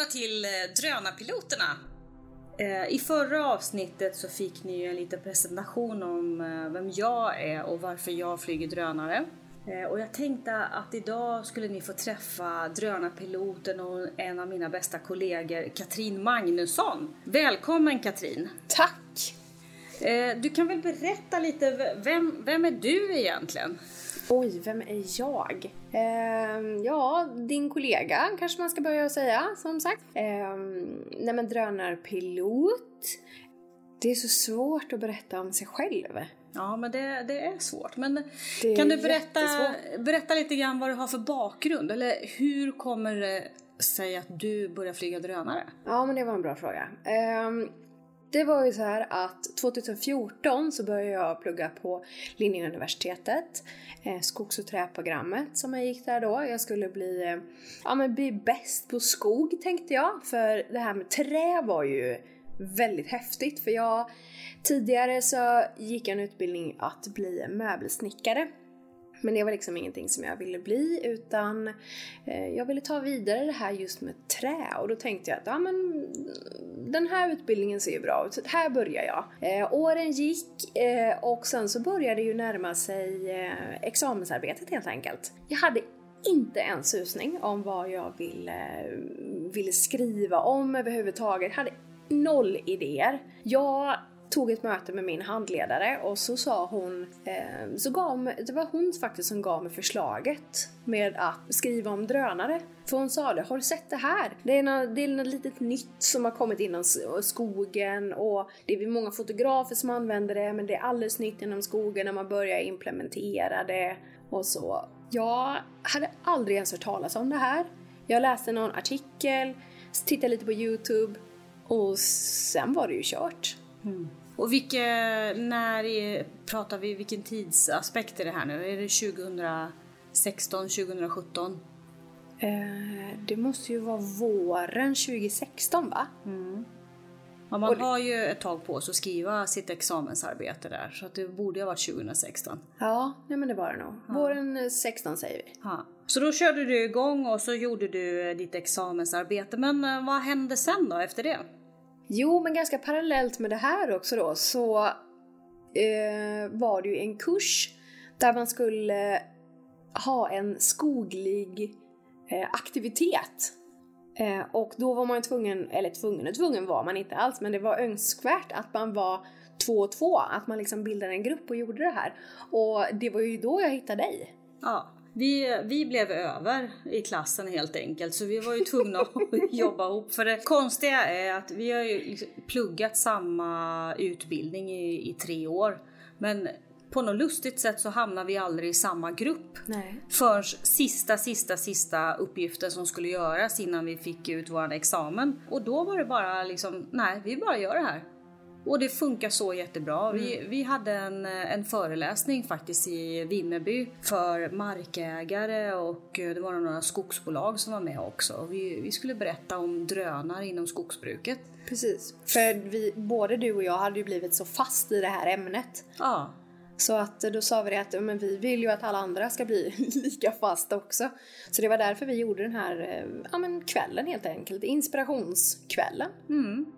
välkomna till eh, Drönarpiloterna! Eh, I förra avsnittet så fick ni ju en liten presentation om eh, vem jag är och varför jag flyger drönare. Och jag tänkte att idag skulle ni få träffa drönarpiloten och en av mina bästa kollegor, Katrin Magnusson. Välkommen Katrin! Tack! Du kan väl berätta lite, vem, vem är du egentligen? Oj, vem är jag? Eh, ja, din kollega kanske man ska börja säga, som sagt. Eh, nej men drönarpilot. Det är så svårt att berätta om sig själv. Ja, men det, det är svårt. Men det kan du berätta, berätta lite grann vad du har för bakgrund? Eller hur kommer det sig att du började flyga drönare? Ja, men det var en bra fråga. Eh, det var ju så här att 2014 så började jag plugga på Linnéuniversitetet, eh, skogs och träprogrammet som jag gick där då. Jag skulle bli, eh, ja men bli bäst på skog tänkte jag, för det här med trä var ju väldigt häftigt. För jag tidigare så gick jag en utbildning att bli möbelsnickare men det var liksom ingenting som jag ville bli utan eh, jag ville ta vidare det här just med trä och då tänkte jag att ja men mm, den här utbildningen ser ju bra ut så här börjar jag. Eh, åren gick eh, och sen så började det ju närma sig eh, examensarbetet helt enkelt. Jag hade inte en susning om vad jag ville, ville skriva om överhuvudtaget. Jag hade noll idéer. Jag tog ett möte med min handledare och så sa hon, eh, så gav, det var hon faktiskt som gav mig förslaget med att skriva om drönare. För hon sa det, har du sett det här? Det är, något, det är något litet nytt som har kommit inom skogen och det är många fotografer som använder det men det är alldeles nytt inom skogen när man börjar implementera det och så. Jag hade aldrig ens hört talas om det här. Jag läste någon artikel, tittade lite på Youtube och sen var det ju kört. Mm. Och vilka, när är, pratar vi, vilken tidsaspekt är det här nu? Är det 2016, 2017? Eh, det måste ju vara våren 2016 va? Mm. Ja, man det... har ju ett tag på sig att skriva sitt examensarbete där så att det borde ha varit 2016. Ja, nej men det var det nog. Ja. Våren 16 säger vi. Ja. Så då körde du igång och så gjorde du ditt examensarbete. Men eh, vad hände sen då efter det? Jo, men ganska parallellt med det här också då så eh, var det ju en kurs där man skulle ha en skoglig eh, aktivitet. Eh, och då var man tvungen, eller tvungen och tvungen var man inte alls, men det var önskvärt att man var två och två, att man liksom bildade en grupp och gjorde det här. Och det var ju då jag hittade dig. Ja, vi, vi blev över i klassen helt enkelt så vi var ju tvungna att jobba ihop. För det konstiga är att vi har ju liksom pluggat samma utbildning i, i tre år. Men på något lustigt sätt så hamnar vi aldrig i samma grupp. Nej. För sista, sista, sista uppgiften som skulle göras innan vi fick ut vår examen. Och då var det bara liksom, nej vi bara gör det här. Och det funkar så jättebra. Mm. Vi, vi hade en, en föreläsning faktiskt i Vimmerby för markägare och det var några skogsbolag som var med också. Vi, vi skulle berätta om drönare inom skogsbruket. Precis, för vi, både du och jag hade ju blivit så fast i det här ämnet. Ja. Så att då sa vi det att men vi vill ju att alla andra ska bli lika fast också. Så det var därför vi gjorde den här eh, ja, men kvällen helt enkelt, inspirationskvällen. Mm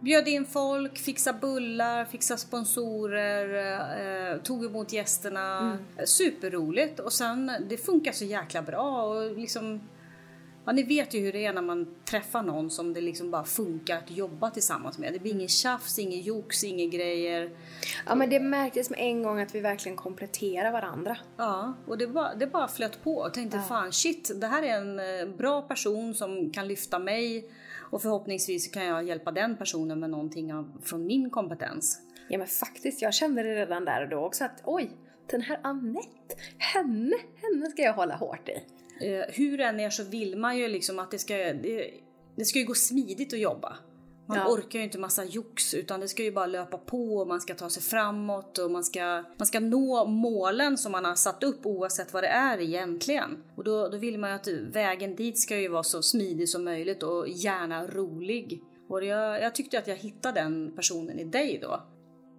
bjöd in folk, fixade bullar, fixade sponsorer, eh, tog emot gästerna. Mm. Superroligt och sen det funkar så jäkla bra och liksom Ja, ni vet ju hur det är när man träffar någon som det liksom bara funkar att jobba tillsammans med. Det blir ingen tjafs, ingen jox, inga grejer. Ja, men det märktes med en gång att vi verkligen kompletterar varandra. Ja, och det bara, det bara flöt på. Jag tänkte ja. fan shit, det här är en eh, bra person som kan lyfta mig och förhoppningsvis kan jag hjälpa den personen med någonting av, från min kompetens. Ja men faktiskt, jag kände det redan där och då också att oj, den här Annette, henne, henne ska jag hålla hårt i. Eh, hur än är så vill man ju liksom att det ska, det, det ska ju gå smidigt att jobba. Man ja. orkar ju inte massa jox utan det ska ju bara löpa på och man ska ta sig framåt och man ska, man ska nå målen som man har satt upp oavsett vad det är egentligen. Och då, då vill man ju att vägen dit ska ju vara så smidig som möjligt och gärna rolig. Och jag, jag tyckte att jag hittade den personen i dig då.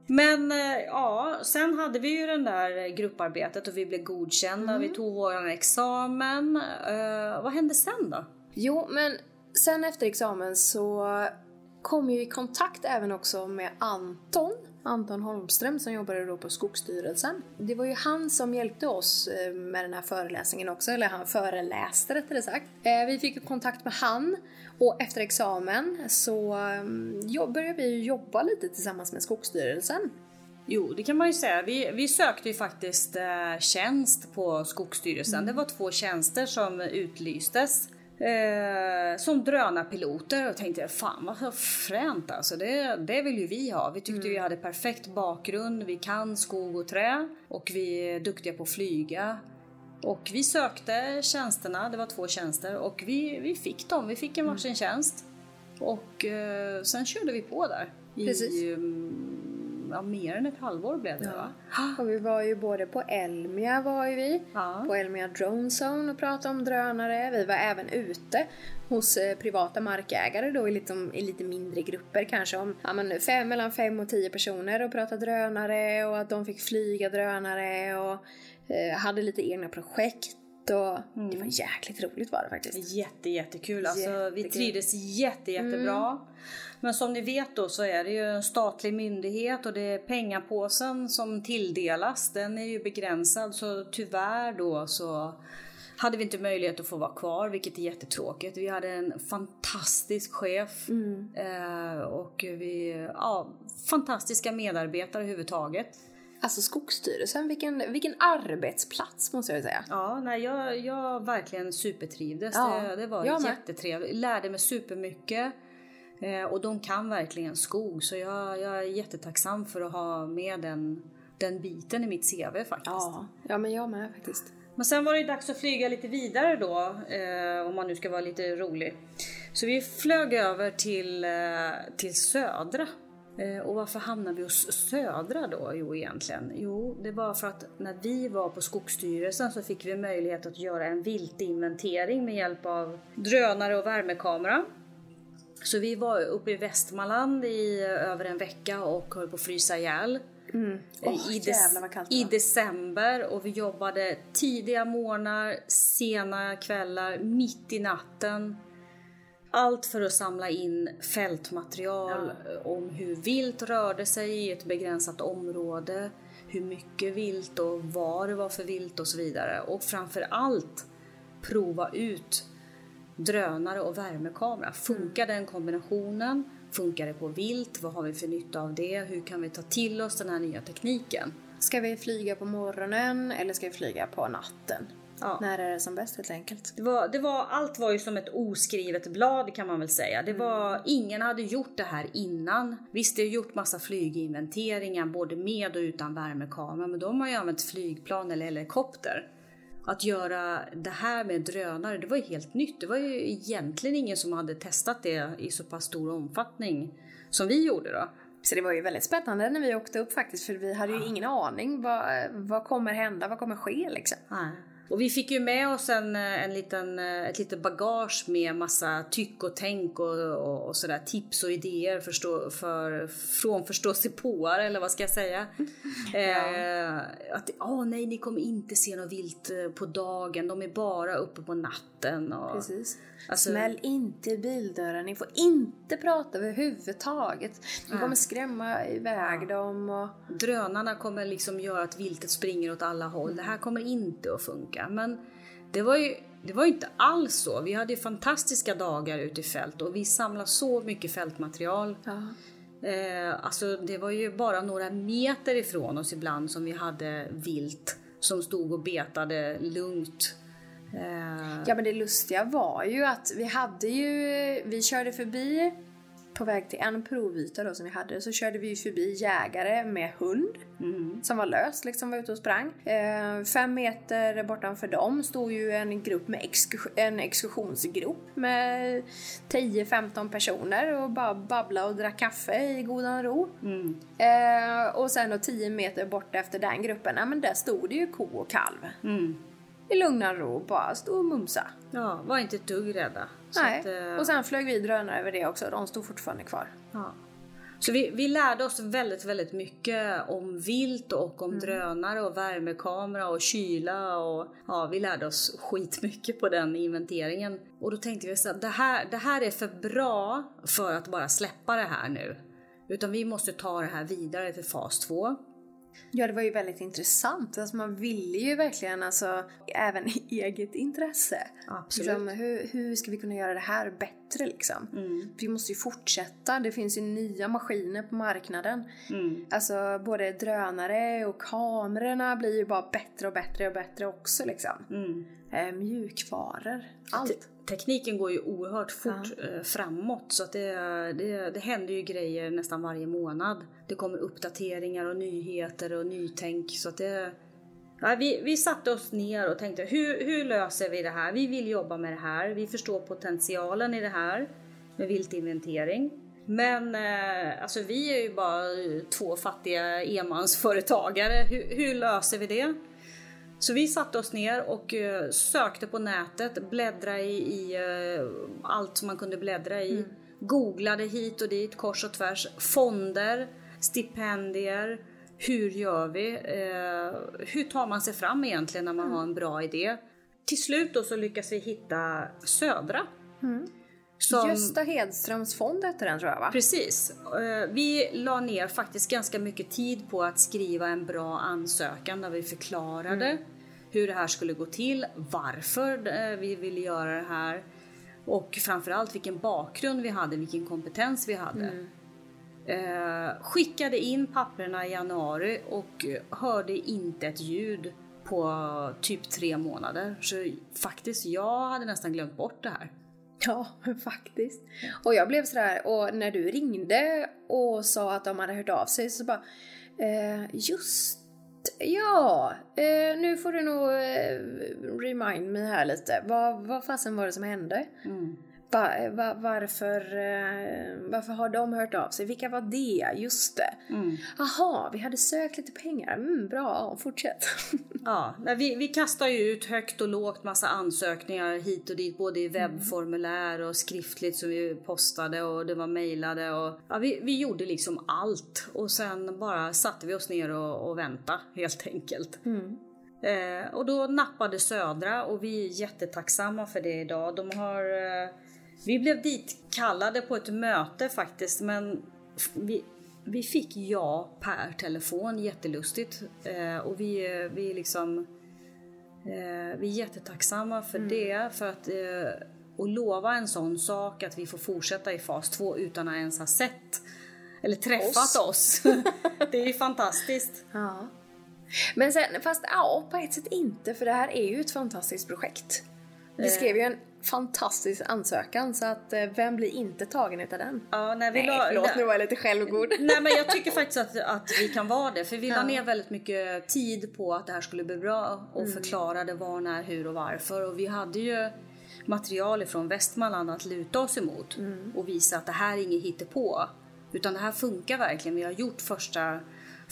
Men eh, ja, sen hade vi ju den där grupparbetet och vi blev godkända, mm. vi tog vår examen. Uh, vad hände sen då? Jo, men sen efter examen så kom jag i kontakt även också med Anton Anton Holmström som jobbade då på Skogsstyrelsen. Det var ju han som hjälpte oss eh, med den här föreläsningen också, eller han föreläste rättare sagt. Eh, vi fick kontakt med han och efter examen så mm, började vi jobba lite tillsammans med Skogsstyrelsen. Jo, det kan man ju säga. Vi, vi sökte ju faktiskt eh, tjänst på Skogsstyrelsen. Mm. Det var två tjänster som utlystes eh, som drönarpiloter och tänkte fan vad fränt alltså. Det, det vill ju vi ha. Vi tyckte mm. vi hade perfekt bakgrund, vi kan skog och trä och vi är duktiga på att flyga. Och vi sökte tjänsterna, det var två tjänster och vi, vi fick dem. Vi fick en varsin mm. tjänst. Och eh, sen körde vi på där. Precis. I, um, ja, mer än ett halvår blev det ja. va? Och vi var ju både på Elmia var ju vi, ja. på Elmia Drone Zone och pratade om drönare. Vi var även ute hos eh, privata markägare då i lite, i lite mindre grupper kanske om ja, men fem, mellan fem och tio personer och pratade drönare och att de fick flyga drönare och eh, hade lite egna projekt och mm. det var jäkligt roligt var det faktiskt. Jätte, jättekul. Alltså, vi trivdes jätte, jättebra. Mm. Men som ni vet då så är det ju en statlig myndighet och det är pengapåsen som tilldelas. Den är ju begränsad så tyvärr då så hade vi inte möjlighet att få vara kvar, vilket är jättetråkigt. Vi hade en fantastisk chef mm. eh, och vi, ja, fantastiska medarbetare överhuvudtaget. Alltså Skogsstyrelsen, vilken, vilken arbetsplats måste jag säga. Ja, nej, jag, jag verkligen supertrivdes. Ja, det, det var jättetrevligt. Lärde mig supermycket. Eh, och de kan verkligen skog så jag, jag är jättetacksam för att ha med den, den biten i mitt CV faktiskt. Ja, ja men jag med faktiskt. Men sen var det dags att flyga lite vidare då, eh, om man nu ska vara lite rolig. Så vi flög över till, eh, till Södra. Eh, och varför hamnade vi hos Södra då? Jo, egentligen. Jo, det var för att när vi var på Skogsstyrelsen så fick vi möjlighet att göra en viltinventering med hjälp av drönare och värmekamera. Så vi var uppe i Västmanland i över en vecka och höll på att frysa ihjäl. Mm. Oh, I, jävlar, I december och vi jobbade tidiga morgnar, sena kvällar, mitt i natten. Allt för att samla in fältmaterial ja. om hur vilt rörde sig i ett begränsat område, hur mycket vilt och vad det var för vilt och så vidare. Och framför allt prova ut drönare och värmekamera. Funkar den kombinationen? Funkar det på vilt? Vad har vi för nytta av det? Hur kan vi ta till oss den här nya tekniken? Ska vi flyga på morgonen eller ska vi flyga på natten? Ja. När är det som bäst helt enkelt? Det var, det var, allt var ju som ett oskrivet blad kan man väl säga. Det var, mm. Ingen hade gjort det här innan. Visst, det har gjort massa flyginventeringar både med och utan värmekamera men de har ju använt flygplan eller helikopter att göra det här med drönare, det var ju helt nytt. Det var ju egentligen ingen som hade testat det i så pass stor omfattning som vi gjorde då. Så det var ju väldigt spännande när vi åkte upp faktiskt för vi hade ju ingen aning vad, vad kommer hända, vad kommer ske liksom. Nej. Och vi fick ju med oss en, en liten, ett litet bagage med massa tyck och tänk och, och, och sådär tips och idéer förstå, för, från förståsigpåare eller vad ska jag säga. ja. eh, att oh, nej, ni kommer inte se något vilt eh, på dagen, de är bara uppe på natten. Och, Precis. Alltså, Smäll inte bildörren, ni får inte prata överhuvudtaget. Ni kommer skrämma iväg dem. Och... Drönarna kommer liksom göra att viltet springer åt alla håll. Det här kommer inte att funka. Men det var ju det var inte alls så. Vi hade fantastiska dagar ute i fält och vi samlade så mycket fältmaterial. Ja. Eh, alltså det var ju bara några meter ifrån oss ibland som vi hade vilt som stod och betade lugnt Eh. Ja men det lustiga var ju att vi hade ju, vi körde förbi på väg till en provyta då som vi hade så körde vi förbi jägare med hund mm. som var lös liksom var ute och sprang. Eh, fem meter bortanför dem stod ju en grupp med exkursion, en exkursionsgrupp med 10-15 personer och bara babbla och drack kaffe i godan ro. Mm. Eh, och sen då 10 meter bort efter den gruppen, ja men där stod det ju ko och kalv. Mm i lugna ro bara stå och mumsa. Ja, var inte ett dugg rädda. Nej, att, uh... och sen flög vi drönare över det också. De stod fortfarande kvar. Ja. Så vi, vi lärde oss väldigt, väldigt mycket om vilt och om mm. drönare och värmekamera och kyla och ja, vi lärde oss skitmycket på den inventeringen. Och då tänkte vi att det här, det här är för bra för att bara släppa det här nu. Utan vi måste ta det här vidare till fas 2. Ja, det var ju väldigt intressant. Alltså man ville ju verkligen, alltså, även i eget intresse. Absolut. Liksom, hur, hur ska vi kunna göra det här bättre liksom? Mm. Vi måste ju fortsätta. Det finns ju nya maskiner på marknaden. Mm. Alltså både drönare och kamerorna blir ju bara bättre och bättre och bättre också liksom. Mm. Eh, mjukvaror, allt tekniken går ju oerhört fort ja. Eh, framåt så att det, det, det händer ju grejer nästan varje månad. Det kommer uppdateringar och nyheter och nytänk så att det Ja, vi, vi satte oss ner och tänkte hur, hur löser vi det här? Vi vill jobba med det här. Vi förstår potentialen i det här med viltinventering. Men eh, alltså vi är ju bara två fattiga enmansföretagare. Hur, hur löser vi det? Så vi satte oss ner och uh, sökte på nätet, bläddra i, i uh, allt som man kunde bläddra i. Mm. Googlade hit och dit, kors och tvärs. Fonder, stipendier. Hur gör vi? Uh, hur tar man sig fram egentligen när man mm. har en bra idé? Till slut då så lyckas vi hitta Södra. Mm. Som... Gösta Hedströms fond hette den tror jag va? Precis. Vi la ner faktiskt ganska mycket tid på att skriva en bra ansökan där vi förklarade mm. hur det här skulle gå till, varför eh, vi ville göra det här och framförallt vilken bakgrund vi hade, vilken kompetens vi hade. Mm. Eh, skickade in papperna i januari och hörde inte ett ljud på typ tre månader. Så faktiskt, jag hade nästan glömt bort det här. Ja, faktiskt. Och jag blev sådär, och när du ringde och sa att de hade hört av sig så bara eh, Just Ja, eh, nu får du nog eh, remind mig här lite. Vad, vad fasen var det som hände? Mm. Va, va, varför, eh, varför har de hört av sig? Vilka var det? Just det. Mm. Aha, vi hade sökt lite pengar. Mm, bra, fortsätt. ja, vi, vi kastar ju ut högt och lågt massa ansökningar hit och dit, både i mm. webbformulär och skriftligt som vi postade och det var mejlade och ja, vi, vi gjorde liksom allt och sen bara satte vi oss ner och, och väntade helt enkelt. Mm. Eh, och då nappade Södra och vi är jättetacksamma för det idag. De har eh, vi blev dit kallade på ett möte faktiskt men vi, vi fick ja per telefon, jättelustigt. Eh, och vi, vi liksom eh, vi är jättetacksamma för mm. det. För att eh, och lova en sån sak att vi får fortsätta i fas 2 utan att ens ha sett eller träffat oss. oss. det är ju fantastiskt. Ja. Men sen, fast ja, på ett sätt inte för det här är ju ett fantastiskt projekt. Vi eh. skrev ju en fantastisk ansökan så att eh, vem blir inte tagen utav den? Ja, när vi Nej la, förlåt nu var jag lite självgod. Nej men jag tycker faktiskt att, att vi kan vara det för vi ja. la ner väldigt mycket tid på att det här skulle bli bra och mm. förklarade var, när, hur och varför och vi hade ju material från Västmanland att luta oss emot mm. och visa att det här är inget hittepå utan det här funkar verkligen. Vi har gjort första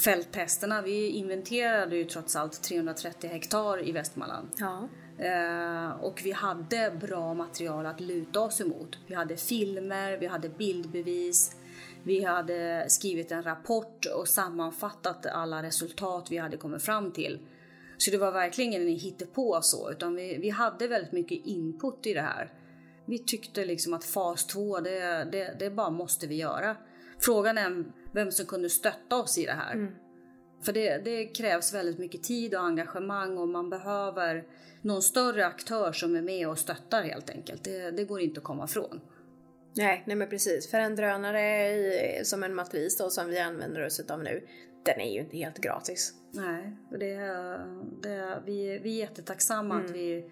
fälttesterna. Vi inventerade ju trots allt 330 hektar i Västmanland. Ja. Eh, och vi hade bra material att luta oss emot. Vi hade filmer, vi hade bildbevis, vi hade skrivit en rapport och sammanfattat alla resultat vi hade kommit fram till. Så det var verkligen ingen hittepå så, utan vi, vi hade väldigt mycket input i det här. Vi tyckte liksom att fas 2, det, det, det bara måste vi göra. Frågan är vem som kunde stötta oss i det här. Mm. För det, det, krävs väldigt mycket tid och engagemang och man behöver någon större aktör som är med och stöttar helt enkelt. Det, det går inte att komma ifrån. Nej, nej men precis. För en drönare i, som en matris då som vi använder oss av nu, den är ju inte helt gratis. Nej, det, det, vi, vi är jättetacksamma mm. att vi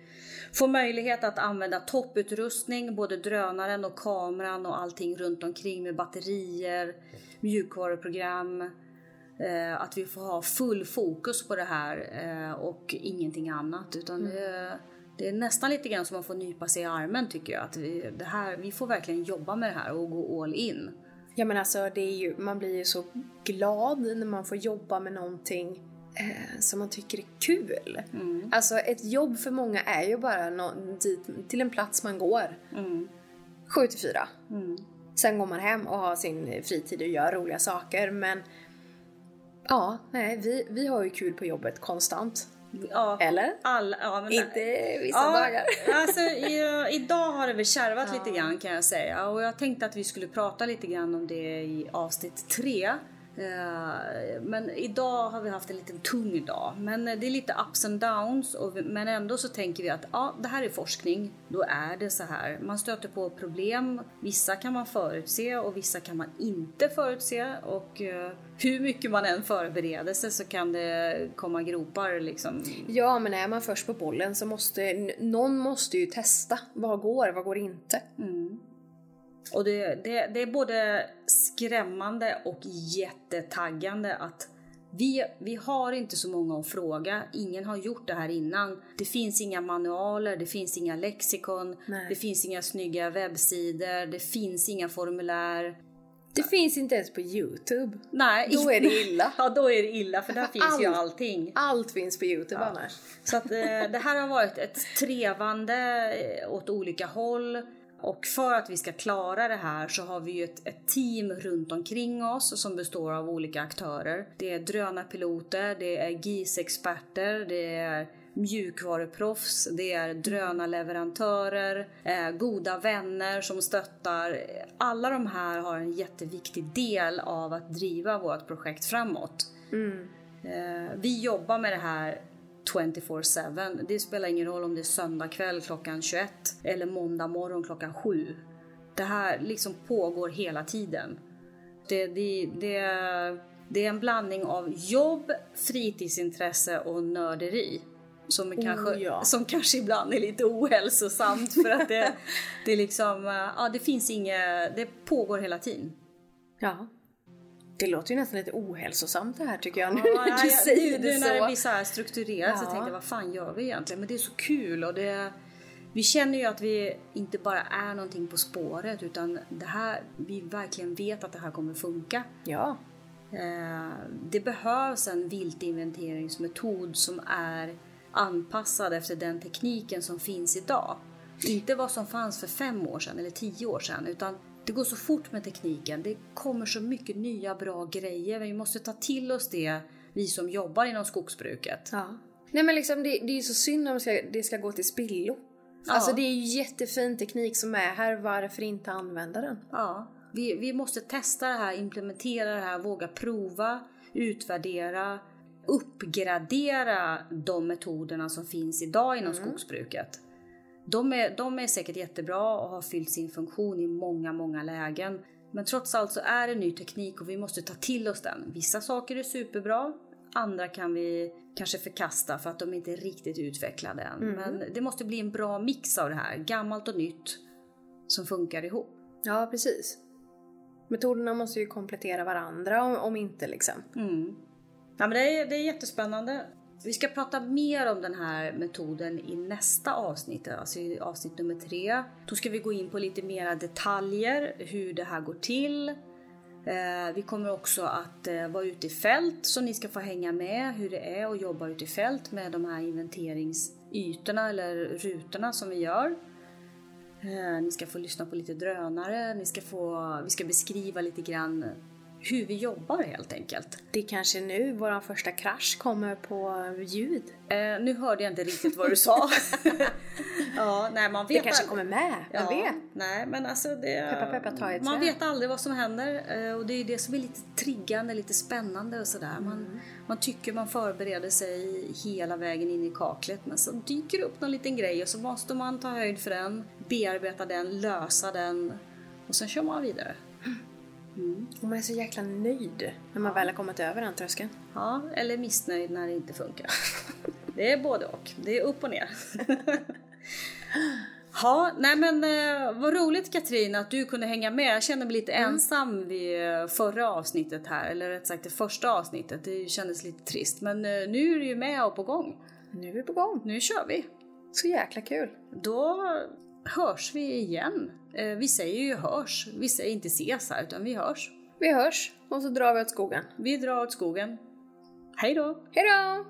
får möjlighet att använda topputrustning, både drönaren och kameran och allting runt omkring med batterier, mjukvaruprogram, Eh, att vi får ha full fokus på det här eh, och ingenting annat. Utan mm. det, det, är nästan lite grann som att får nypa sig i armen tycker jag. Att vi, det här, vi får verkligen jobba med det här och gå all in. Ja men alltså det är ju, man blir ju så glad när man får jobba med någonting eh, som man tycker är kul. Mm. Alltså ett jobb för många är ju bara no, dit, till en plats man går. Mm. 7 till 4. Mm. Sen går man hem och har sin fritid och gör roliga saker men ja, nej, vi, vi har ju kul på jobbet konstant. Ja, Eller? Alla, ja, men Inte vissa ja, dagar. alltså, i, idag har det väl kärvat lite grann kan jag säga och jag tänkte att vi skulle prata lite grann om det i avsnitt tre. Eh, Men idag har vi haft en liten tung dag. Men det är lite ups and downs. Men ändå så tänker vi att ja, det här är forskning. Då är det så här. Man stöter på problem. Vissa kan man förutse och vissa kan man inte förutse. Och eh, hur mycket man än förbereder sig så kan det komma gropar liksom. Ja, men är man först på bollen så måste någon måste ju testa. Vad går, vad går inte? Och det, det, det är både skrämmande och jättetaggande att vi, vi har inte så många att fråga. Ingen har gjort det här innan. Det finns inga manualer, det finns inga lexikon, Nej. det finns inga snygga webbsidor, det finns inga formulär. Det finns inte ens på Youtube. Nej, Då är det illa. Ja, då är det illa för där finns ju allt- allting. Allt finns på Youtube annars. Så att, eh, det här har varit ett trevande eh, åt olika håll. Och för att vi ska klara det här så har vi ju ett, ett team runt omkring oss som består av olika aktörer. Det är drönarpiloter, det är GIS-experter, det är mjukvaruproffs, det är drönarleverantörer, eh, goda vänner som stöttar. Alla de här har en jätteviktig del av att driva vårt projekt framåt. Eh, vi jobbar med det här 24-7. Det spelar ingen roll om det är söndag kväll klockan 21 eller måndag morgon klockan 7. Det här liksom pågår hela tiden. Det, det, det, det är en blandning av jobb, fritidsintresse och nörderi. Som, är kanske, ja. som kanske ibland är lite ohälsosamt för att det, det liksom, ja det finns inget, det pågår hela tiden. Ja. Det låter ju nästan lite ohälsosamt det här tycker jag nu Ja, när du säger nu, det nu när det så. blir så här strukturerat så Ja. tänkte jag vad fan gör vi egentligen? Men det är så kul och det vi känner ju att vi inte bara är någonting på spåret utan det här, vi verkligen vet att det här kommer funka. Ja. Eh, det behövs en viltinventeringsmetod som är anpassad efter den tekniken som finns idag. Inte vad som fanns för fem år sedan eller tio år sedan utan det går så fort med tekniken. Det kommer så mycket nya bra grejer. Vi måste ta till oss det, vi som jobbar inom skogsbruket. ja. Nej men liksom det, det är ju så synd om det ska, det ska gå till spillo. Alltså det är ju jättefin teknik som är här, varför inte använda den? Ja, vi, vi måste testa det här, implementera det här, våga prova, utvärdera, uppgradera de metoderna som finns idag inom skogsbruket. De är, de är säkert jättebra och har fyllt sin funktion i många, många lägen. Men trots allt så är det ny teknik och vi måste ta till oss den. Vissa saker är superbra, andra kan vi kanske förkasta för att de inte är riktigt utvecklade än. Men det måste bli en bra mix av det här, gammalt och nytt, som funkar ihop. Ja, precis. Metoderna måste ju komplettera varandra om, om inte liksom. Mm. Ja, men det, är, det är jättespännande. Vi ska prata mer om den här metoden i nästa avsnitt, alltså i avsnitt nummer tre. Då ska vi gå in på lite mera detaljer, hur det här går till. Eh, vi kommer också att eh, vara ute i fält så ni ska få hänga med hur det är att jobba ute i fält med de här inventeringsytorna eller rutorna som vi gör. Eh, ni ska få lyssna på lite drönare, ni ska få, vi ska beskriva lite grann hur vi jobbar helt enkelt. Det är kanske nu vår första krasch kommer på ljud. Eh, nu hörde jag inte riktigt vad du sa. ja, nej, man vet Det kanske al- kommer med, ja, vet? Nej, men alltså det... Peppa, peppa, ta ett man vet aldrig vad som händer eh, och det är det som är lite triggande, lite spännande och sådär. Man, Mm. man tycker man förbereder sig hela vägen in i kaklet men så dyker det upp någon liten grej och så måste man ta höjd för den, bearbeta den, lösa den och sen kör man vidare. Och man är så jäkla nöjd när man väl har kommit över den tröskeln. Ja, eller missnöjd när det inte funkar. Det är både och. Det är upp och ner. Ja, nej men eh, vad roligt Katrin att du kunde hänga med. Jag kände mig lite ensam vid eh, förra avsnittet här, eller rätt sagt det första avsnittet. Det kändes lite trist, men eh, nu är du ju med och på gång. Nu är vi på gång. Nu kör vi. Så jäkla kul. Då hörs vi igen. Eh, Vi säger ju hörs, vi säger inte ses här, utan vi hörs. Vi hörs och så drar vi åt skogen. Vi drar åt skogen. Hej då! Hejdå!